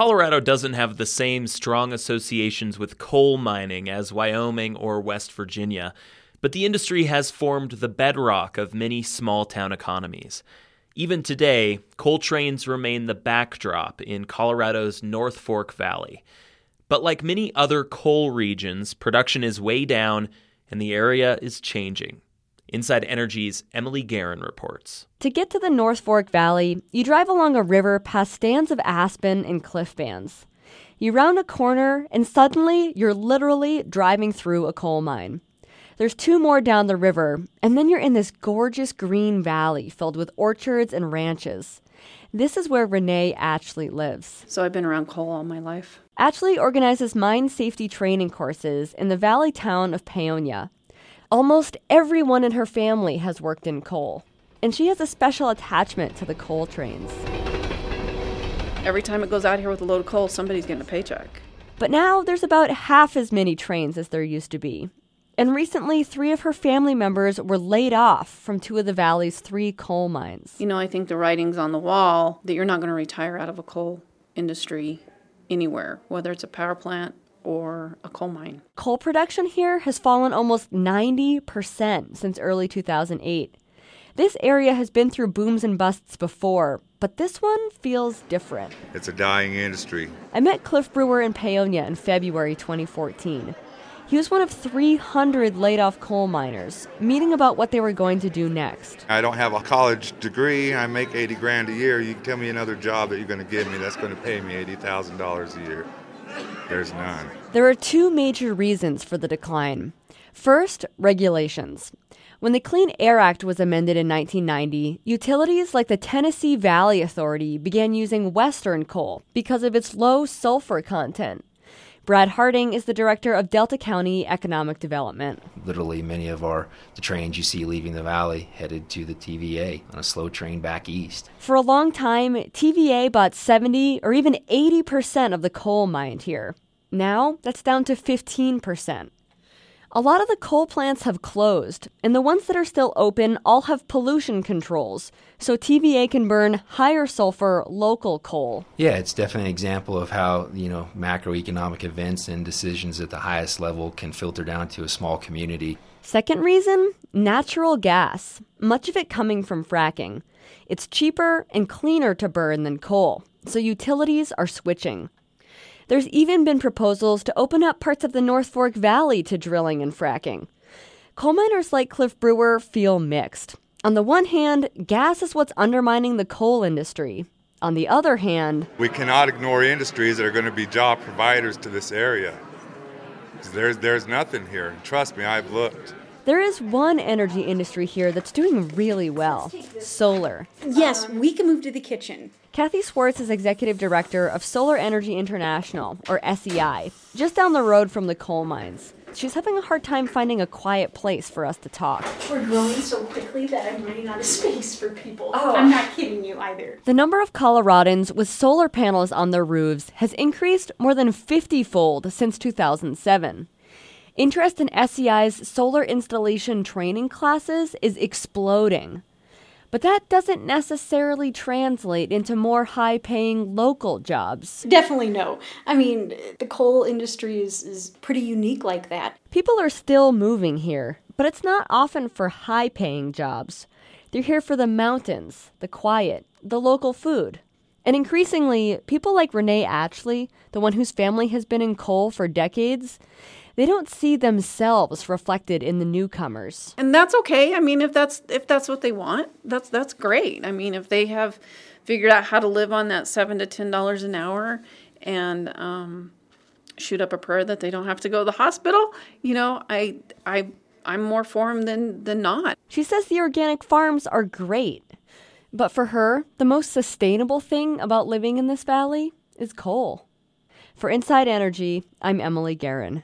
Colorado doesn't have the same strong associations with coal mining as Wyoming or West Virginia, but the industry has formed the bedrock of many small town economies. Even today, coal trains remain the backdrop in Colorado's North Fork Valley. But like many other coal regions, production is way down and the area is changing. Inside Energy's Emily Guerin reports. To get to the North Fork Valley, you drive along a river past stands of aspen and cliff bands. You round a corner, and suddenly you're literally driving through a coal mine. There's two more down the river, and then you're in this gorgeous green valley filled with orchards and ranches. This is where Renee Atchley lives. So I've been around coal all my life. Atchley organizes mine safety training courses in the valley town of Paonia. Almost everyone in her family has worked in coal, and she has a special attachment to the coal trains. Every time it goes out here with a load of coal, somebody's getting a paycheck. But now there's about half as many trains as there used to be, and recently, three of her family members were laid off from two of the valley's three coal mines. You know, I think the writing's on the wall that you're not going to retire out of a coal industry anywhere, whether it's a power plant or a coal mine. Coal production here has fallen almost 90% since early 2008. This area has been through booms and busts before, but this one feels different. It's a dying industry. I met Cliff Brewer in Paonia in February 2014. He was one of 300 laid off coal miners, meeting about what they were going to do next. I don't have a college degree. I make 80 grand a year. You can tell me another job that you're going to give me that's going to pay me $80,000 a year. There's none. There are two major reasons for the decline. First, regulations. When the Clean Air Act was amended in 1990, utilities like the Tennessee Valley Authority began using Western coal because of its low sulfur content. Brad Harding is the director of Delta County Economic Development. Literally, many of our the trains you see leaving the valley headed to the TVA on a slow train back east. For a long time, TVA bought 70 or even 80% of the coal mined here. Now, that's down to 15%. A lot of the coal plants have closed, and the ones that are still open all have pollution controls, so TVA can burn higher sulfur local coal. Yeah, it's definitely an example of how, you know, macroeconomic events and decisions at the highest level can filter down to a small community. Second reason natural gas, much of it coming from fracking. It's cheaper and cleaner to burn than coal, so utilities are switching. There's even been proposals to open up parts of the North Fork Valley to drilling and fracking. Coal miners like Cliff Brewer feel mixed. On the one hand, gas is what's undermining the coal industry. On the other hand, we cannot ignore industries that are going to be job providers to this area. There's, there's nothing here. Trust me, I've looked. There is one energy industry here that's doing really well solar. Yes, we can move to the kitchen. Kathy Swartz is executive director of Solar Energy International, or SEI, just down the road from the coal mines. She's having a hard time finding a quiet place for us to talk. We're growing so quickly that I'm running out of space for people. Oh. I'm not kidding you either. The number of Coloradans with solar panels on their roofs has increased more than 50 fold since 2007. Interest in SEI's solar installation training classes is exploding. But that doesn't necessarily translate into more high paying local jobs. Definitely no. I mean, the coal industry is, is pretty unique like that. People are still moving here, but it's not often for high paying jobs. They're here for the mountains, the quiet, the local food. And increasingly, people like Renee Atchley, the one whose family has been in coal for decades, they don't see themselves reflected in the newcomers. And that's okay. I mean, if that's if that's what they want, that's that's great. I mean, if they have figured out how to live on that seven to ten dollars an hour and um, shoot up a prayer that they don't have to go to the hospital, you know, I I I'm more for them than than not. She says the organic farms are great. But for her, the most sustainable thing about living in this valley is coal. For Inside Energy, I'm Emily Guerin.